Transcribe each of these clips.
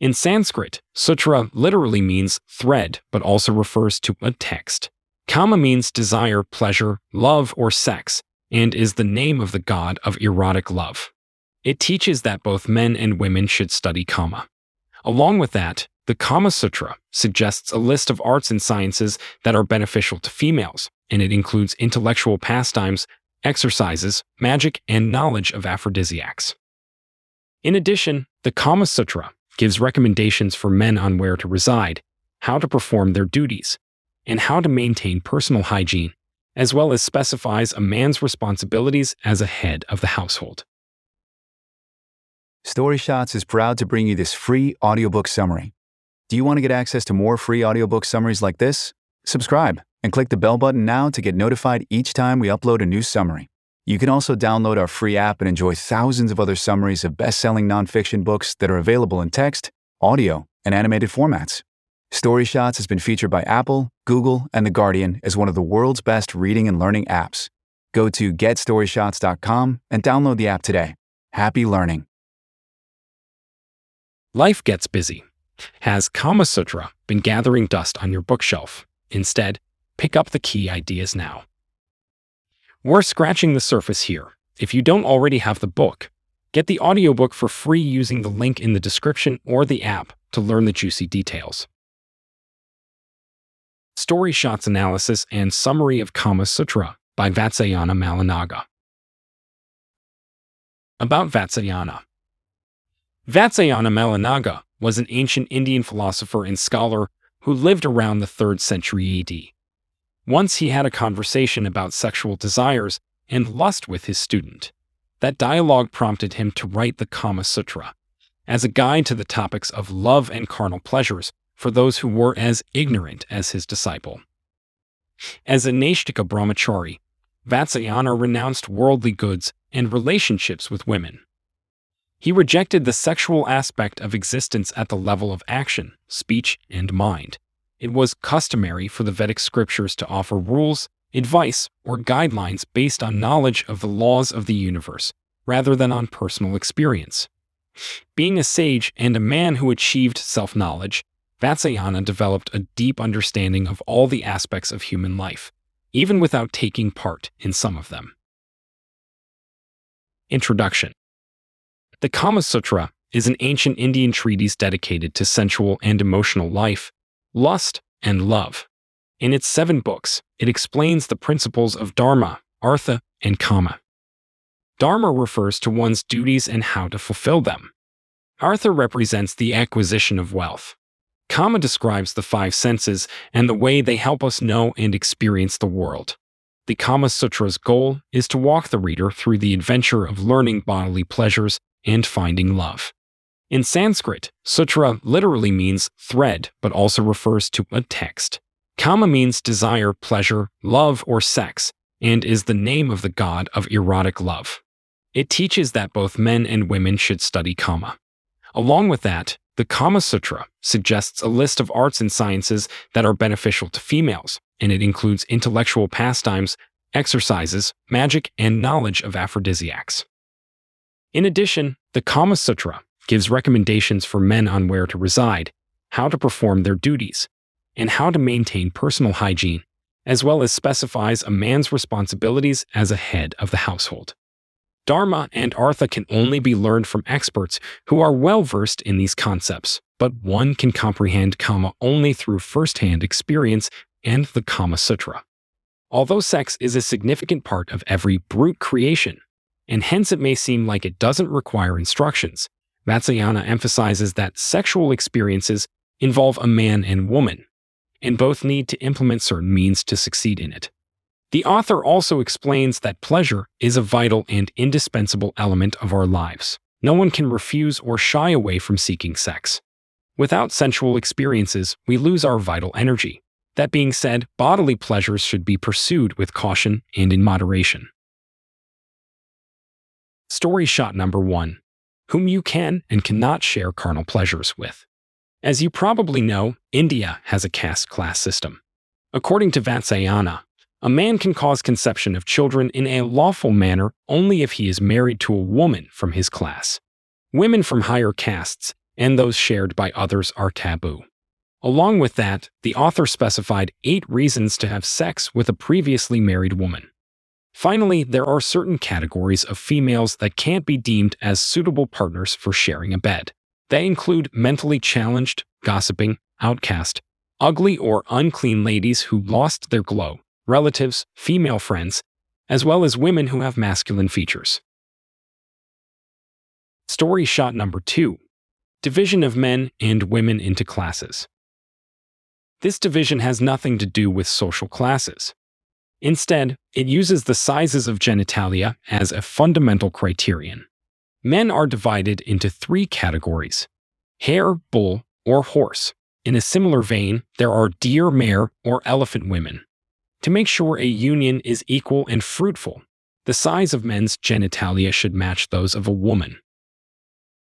In Sanskrit, sutra literally means thread, but also refers to a text. Kama means desire, pleasure, love, or sex, and is the name of the god of erotic love. It teaches that both men and women should study Kama. Along with that, the Kama Sutra suggests a list of arts and sciences that are beneficial to females, and it includes intellectual pastimes, exercises, magic, and knowledge of aphrodisiacs. In addition, the Kama Sutra gives recommendations for men on where to reside, how to perform their duties, and how to maintain personal hygiene, as well as specifies a man's responsibilities as a head of the household. StoryShots is proud to bring you this free audiobook summary. Do you want to get access to more free audiobook summaries like this? Subscribe and click the bell button now to get notified each time we upload a new summary. You can also download our free app and enjoy thousands of other summaries of best selling nonfiction books that are available in text, audio, and animated formats. StoryShots has been featured by Apple, Google, and The Guardian as one of the world's best reading and learning apps. Go to getstoryshots.com and download the app today. Happy learning. Life gets busy. Has Kama Sutra been gathering dust on your bookshelf? Instead, pick up the key ideas now. We're scratching the surface here. If you don't already have the book, get the audiobook for free using the link in the description or the app to learn the juicy details. Story Shots Analysis and Summary of Kama Sutra by Vatsyayana Mallanaga. About Vatsyayana Vatsyayana Mallanaga was an ancient Indian philosopher and scholar who lived around the 3rd century AD. Once he had a conversation about sexual desires and lust with his student. That dialogue prompted him to write the Kama Sutra as a guide to the topics of love and carnal pleasures for those who were as ignorant as his disciple. As a Naishtika brahmachari, Vatsyayana renounced worldly goods and relationships with women. He rejected the sexual aspect of existence at the level of action, speech, and mind. It was customary for the Vedic scriptures to offer rules, advice, or guidelines based on knowledge of the laws of the universe, rather than on personal experience. Being a sage and a man who achieved self knowledge, Vatsyayana developed a deep understanding of all the aspects of human life, even without taking part in some of them. Introduction the Kama Sutra is an ancient Indian treatise dedicated to sensual and emotional life, lust, and love. In its seven books, it explains the principles of Dharma, Artha, and Kama. Dharma refers to one's duties and how to fulfill them. Artha represents the acquisition of wealth. Kama describes the five senses and the way they help us know and experience the world. The Kama Sutra's goal is to walk the reader through the adventure of learning bodily pleasures and finding love. In Sanskrit, sutra literally means thread, but also refers to a text. Kama means desire, pleasure, love, or sex, and is the name of the god of erotic love. It teaches that both men and women should study Kama. Along with that, the Kama Sutra suggests a list of arts and sciences that are beneficial to females, and it includes intellectual pastimes, exercises, magic, and knowledge of aphrodisiacs. In addition, the Kama Sutra gives recommendations for men on where to reside, how to perform their duties, and how to maintain personal hygiene, as well as specifies a man's responsibilities as a head of the household. Dharma and Artha can only be learned from experts who are well versed in these concepts, but one can comprehend Kama only through first-hand experience and the Kama Sutra. Although sex is a significant part of every brute creation, and hence it may seem like it doesn't require instructions. Vatsyayana emphasizes that sexual experiences involve a man and woman, and both need to implement certain means to succeed in it. The author also explains that pleasure is a vital and indispensable element of our lives. No one can refuse or shy away from seeking sex. Without sensual experiences, we lose our vital energy. That being said, bodily pleasures should be pursued with caution and in moderation. Story shot number one Whom you can and cannot share carnal pleasures with. As you probably know, India has a caste class system. According to Vatsyayana, a man can cause conception of children in a lawful manner only if he is married to a woman from his class. Women from higher castes and those shared by others are taboo. Along with that, the author specified eight reasons to have sex with a previously married woman. Finally, there are certain categories of females that can't be deemed as suitable partners for sharing a bed. They include mentally challenged, gossiping, outcast, ugly or unclean ladies who lost their glow, relatives, female friends, as well as women who have masculine features. Story shot number two Division of men and women into classes. This division has nothing to do with social classes. Instead, it uses the sizes of genitalia as a fundamental criterion. Men are divided into three categories hare, bull, or horse. In a similar vein, there are deer, mare, or elephant women. To make sure a union is equal and fruitful, the size of men's genitalia should match those of a woman.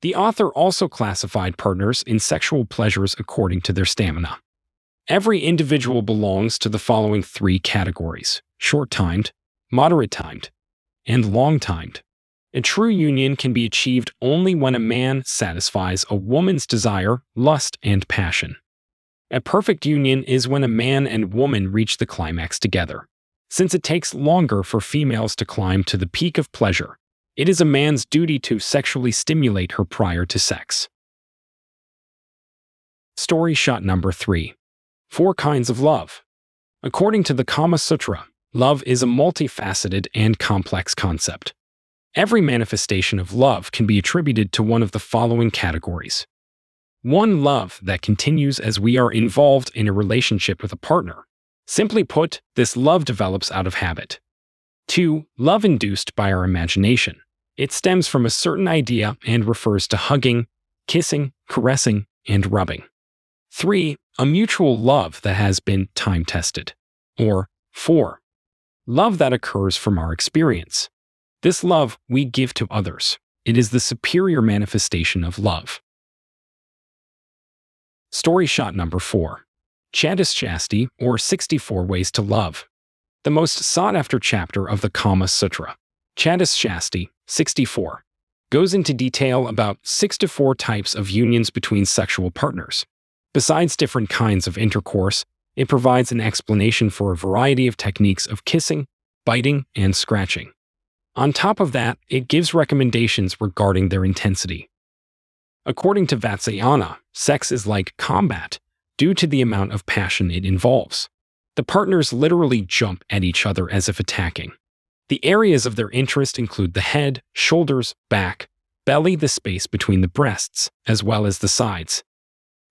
The author also classified partners in sexual pleasures according to their stamina. Every individual belongs to the following three categories short timed, moderate timed, and long timed. A true union can be achieved only when a man satisfies a woman's desire, lust, and passion. A perfect union is when a man and woman reach the climax together. Since it takes longer for females to climb to the peak of pleasure, it is a man's duty to sexually stimulate her prior to sex. Story shot number three Four kinds of love. According to the Kama Sutra, love is a multifaceted and complex concept. Every manifestation of love can be attributed to one of the following categories one love that continues as we are involved in a relationship with a partner. Simply put, this love develops out of habit. 2. Love induced by our imagination. It stems from a certain idea and refers to hugging, kissing, caressing, and rubbing. 3. A mutual love that has been time tested. Or 4. Love that occurs from our experience. This love we give to others. It is the superior manifestation of love. Story shot number 4 Chatuschasti, or 64 Ways to Love. The most sought after chapter of the Kama Sutra, Chatuschasti 64, goes into detail about 64 types of unions between sexual partners. Besides different kinds of intercourse, it provides an explanation for a variety of techniques of kissing, biting, and scratching. On top of that, it gives recommendations regarding their intensity. According to Vatsyayana, sex is like combat due to the amount of passion it involves. The partners literally jump at each other as if attacking. The areas of their interest include the head, shoulders, back, belly, the space between the breasts, as well as the sides.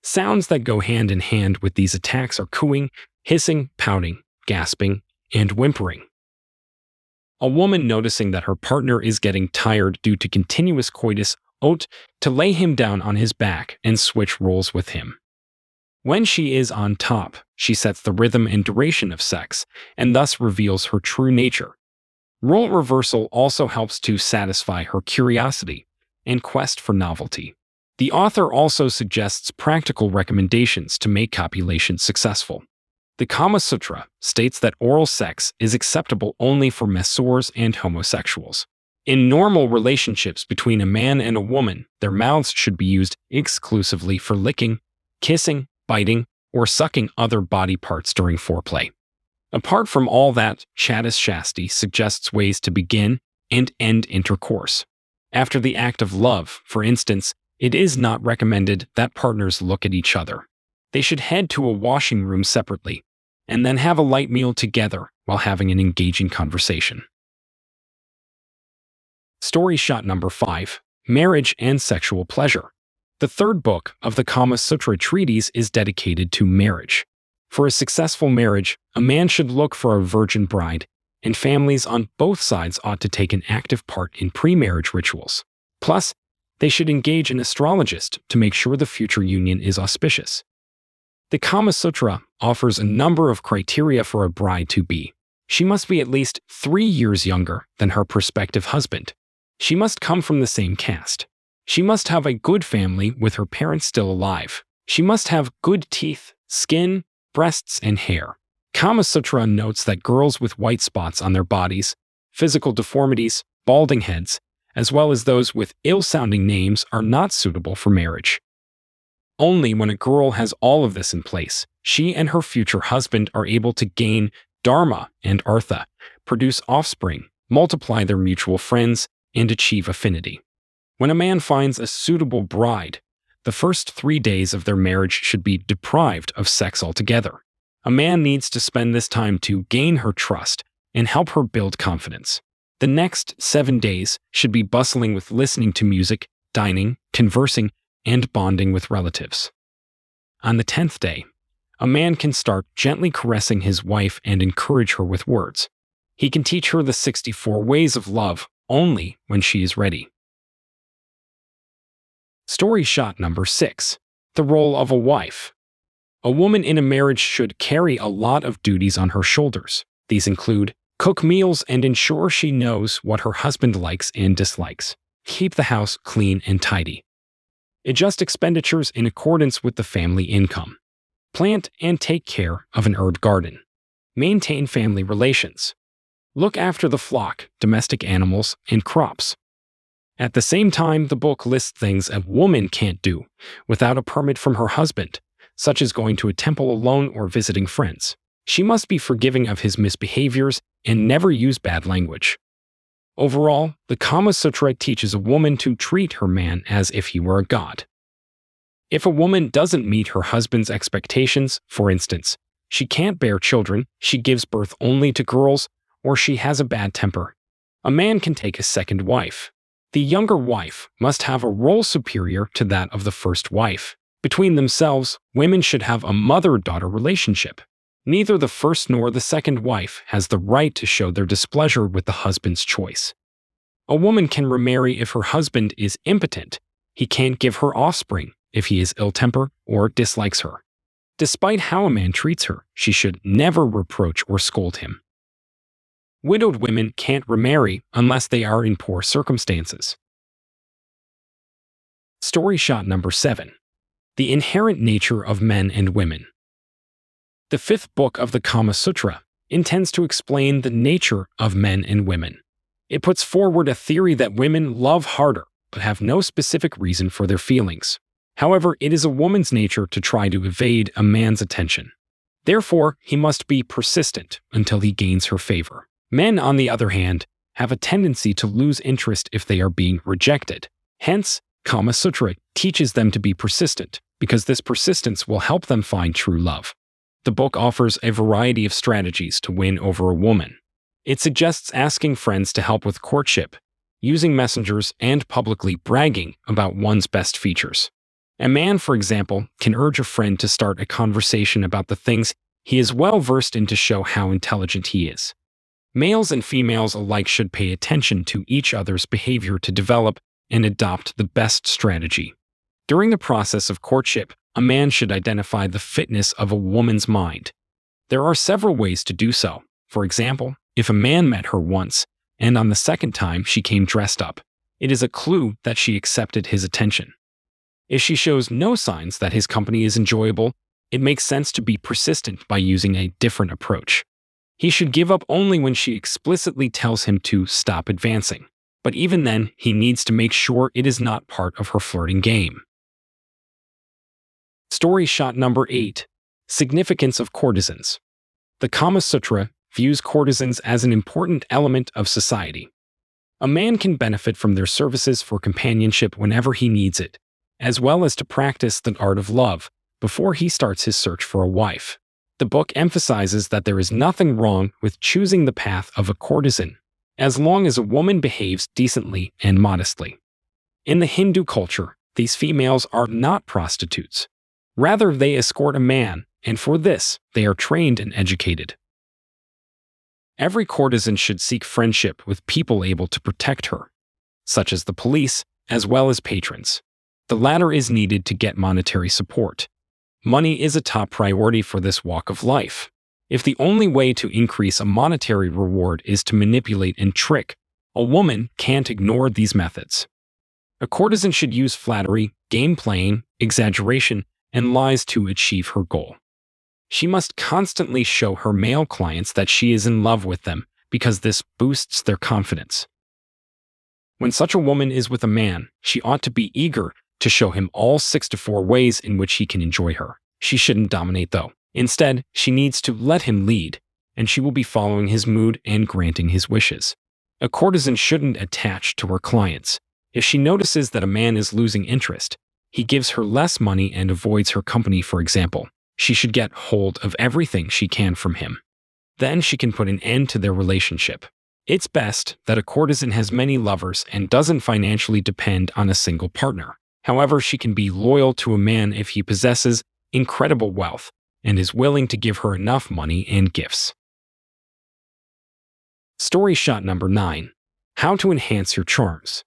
Sounds that go hand in hand with these attacks are cooing, hissing, pouting, gasping, and whimpering. A woman noticing that her partner is getting tired due to continuous coitus ought to lay him down on his back and switch roles with him. When she is on top, she sets the rhythm and duration of sex, and thus reveals her true nature. Role reversal also helps to satisfy her curiosity and quest for novelty. The author also suggests practical recommendations to make copulation successful. The Kama Sutra states that oral sex is acceptable only for masseurs and homosexuals. In normal relationships between a man and a woman, their mouths should be used exclusively for licking, kissing, biting, or sucking other body parts during foreplay. Apart from all that, Chatuschasti suggests ways to begin and end intercourse. After the act of love, for instance, it is not recommended that partners look at each other. They should head to a washing room separately, and then have a light meal together while having an engaging conversation. Story shot number 5 Marriage and Sexual Pleasure. The third book of the Kama Sutra treatise is dedicated to marriage. For a successful marriage, a man should look for a virgin bride, and families on both sides ought to take an active part in pre marriage rituals. Plus, They should engage an astrologist to make sure the future union is auspicious. The Kama Sutra offers a number of criteria for a bride to be. She must be at least three years younger than her prospective husband. She must come from the same caste. She must have a good family with her parents still alive. She must have good teeth, skin, breasts, and hair. Kama Sutra notes that girls with white spots on their bodies, physical deformities, balding heads, as well as those with ill sounding names, are not suitable for marriage. Only when a girl has all of this in place, she and her future husband are able to gain dharma and artha, produce offspring, multiply their mutual friends, and achieve affinity. When a man finds a suitable bride, the first three days of their marriage should be deprived of sex altogether. A man needs to spend this time to gain her trust and help her build confidence. The next seven days should be bustling with listening to music, dining, conversing, and bonding with relatives. On the tenth day, a man can start gently caressing his wife and encourage her with words. He can teach her the 64 ways of love only when she is ready. Story shot number six The role of a wife. A woman in a marriage should carry a lot of duties on her shoulders. These include cook meals and ensure she knows what her husband likes and dislikes, keep the house clean and tidy, adjust expenditures in accordance with the family income, plant and take care of an herb garden, maintain family relations, look after the flock, domestic animals, and crops. At the same time, the book lists things a woman can't do without a permit from her husband, such as going to a temple alone or visiting friends. She must be forgiving of his misbehaviors and never use bad language. Overall, the Kama Sutra teaches a woman to treat her man as if he were a god. If a woman doesn't meet her husband's expectations, for instance, she can't bear children, she gives birth only to girls, or she has a bad temper, a man can take a second wife. The younger wife must have a role superior to that of the first wife. Between themselves, women should have a mother daughter relationship. Neither the first nor the second wife has the right to show their displeasure with the husband's choice. A woman can remarry if her husband is impotent. He can't give her offspring if he is ill tempered or dislikes her. Despite how a man treats her, she should never reproach or scold him. Widowed women can't remarry unless they are in poor circumstances. Story shot number 7 the inherent nature of men and women. The fifth book of the Kama Sutra intends to explain the nature of men and women. It puts forward a theory that women love harder but have no specific reason for their feelings. However, it is a woman's nature to try to evade a man's attention. Therefore, he must be persistent until he gains her favor. Men, on the other hand, have a tendency to lose interest if they are being rejected. Hence, Kama Sutra teaches them to be persistent, because this persistence will help them find true love. The book offers a variety of strategies to win over a woman. It suggests asking friends to help with courtship, using messengers, and publicly bragging about one's best features. A man, for example, can urge a friend to start a conversation about the things he is well versed in to show how intelligent he is. Males and females alike should pay attention to each other's behavior to develop and adopt the best strategy. During the process of courtship, a man should identify the fitness of a woman's mind. There are several ways to do so. For example, if a man met her once, and on the second time she came dressed up, it is a clue that she accepted his attention. If she shows no signs that his company is enjoyable, it makes sense to be persistent by using a different approach. He should give up only when she explicitly tells him to stop advancing but even then, he needs to make sure it is not part of her flirting game. Story shot number hmm. 8 Significance of Courtesans. The Kama Sutra views courtesans as an important element of society. A man can benefit from their services for companionship whenever he needs it, as well as to practice the art of love before he starts his search for a wife. The book emphasizes that there is nothing wrong with choosing the path of a courtesan as long as a woman behaves decently and modestly. In the Hindu culture, these females are not prostitutes. Rather, they escort a man, and for this, they are trained and educated. Every courtesan should seek friendship with people able to protect her, such as the police, as well as patrons. The latter is needed to get monetary support. Money is a top priority for this walk of life. If the only way to increase a monetary reward is to manipulate and trick, a woman can't ignore these methods. A courtesan should use flattery, game playing, exaggeration, and lies to achieve her goal. She must constantly show her male clients that she is in love with them because this boosts their confidence. When such a woman is with a man, she ought to be eager to show him all six to four ways in which he can enjoy her. She shouldn't dominate, though. Instead, she needs to let him lead, and she will be following his mood and granting his wishes. A courtesan shouldn't attach to her clients. If she notices that a man is losing interest, he gives her less money and avoids her company, for example. She should get hold of everything she can from him. Then she can put an end to their relationship. It's best that a courtesan has many lovers and doesn't financially depend on a single partner. However, she can be loyal to a man if he possesses incredible wealth and is willing to give her enough money and gifts. Story shot number 9 How to Enhance Your Charms.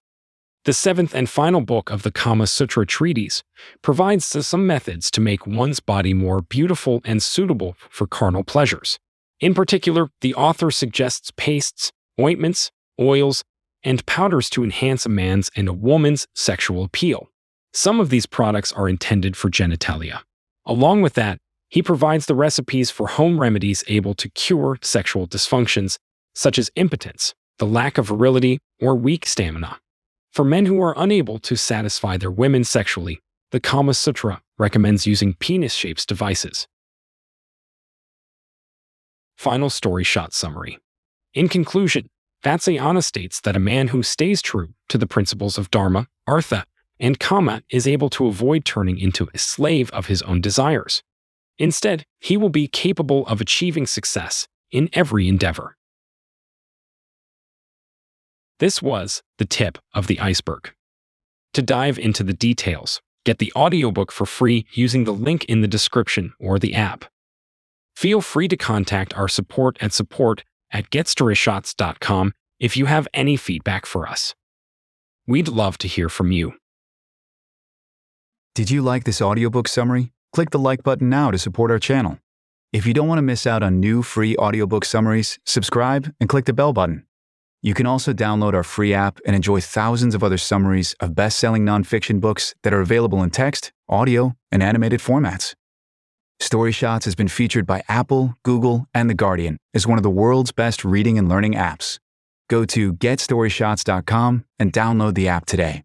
The seventh and final book of the Kama Sutra treatise provides some methods to make one's body more beautiful and suitable for carnal pleasures. In particular, the author suggests pastes, ointments, oils, and powders to enhance a man's and a woman's sexual appeal. Some of these products are intended for genitalia. Along with that, he provides the recipes for home remedies able to cure sexual dysfunctions, such as impotence, the lack of virility, or weak stamina. For men who are unable to satisfy their women sexually, the Kama Sutra recommends using penis shaped devices. Final story shot summary. In conclusion, Vatsyayana states that a man who stays true to the principles of Dharma, Artha, and Kama is able to avoid turning into a slave of his own desires. Instead, he will be capable of achieving success in every endeavor. This was the tip of the iceberg. To dive into the details, get the audiobook for free using the link in the description or the app. Feel free to contact our support at support at if you have any feedback for us. We'd love to hear from you. Did you like this audiobook summary? Click the like button now to support our channel. If you don't want to miss out on new free audiobook summaries, subscribe and click the bell button. You can also download our free app and enjoy thousands of other summaries of best selling nonfiction books that are available in text, audio, and animated formats. Story Shots has been featured by Apple, Google, and The Guardian as one of the world's best reading and learning apps. Go to getstoryshots.com and download the app today.